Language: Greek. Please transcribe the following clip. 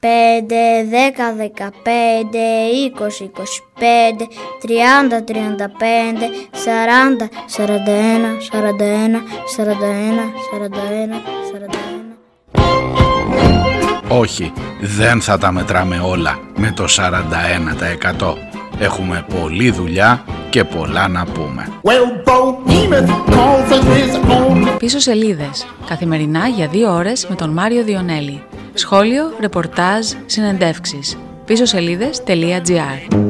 10, 15, 20, 25, 30, 35, 40, 41, 41, 41, 41, 41. Όχι, δεν θα τα μετράμε όλα με το 41%. Έχουμε πολλή δουλειά και πολλά να πούμε. Πίσω σελίδες. Καθημερινά για δύο ώρες με τον Μάριο Διονέλη. Σχόλιο, ρεπορτάζ, συνεντεύξεις. Πίσω σελίδες.gr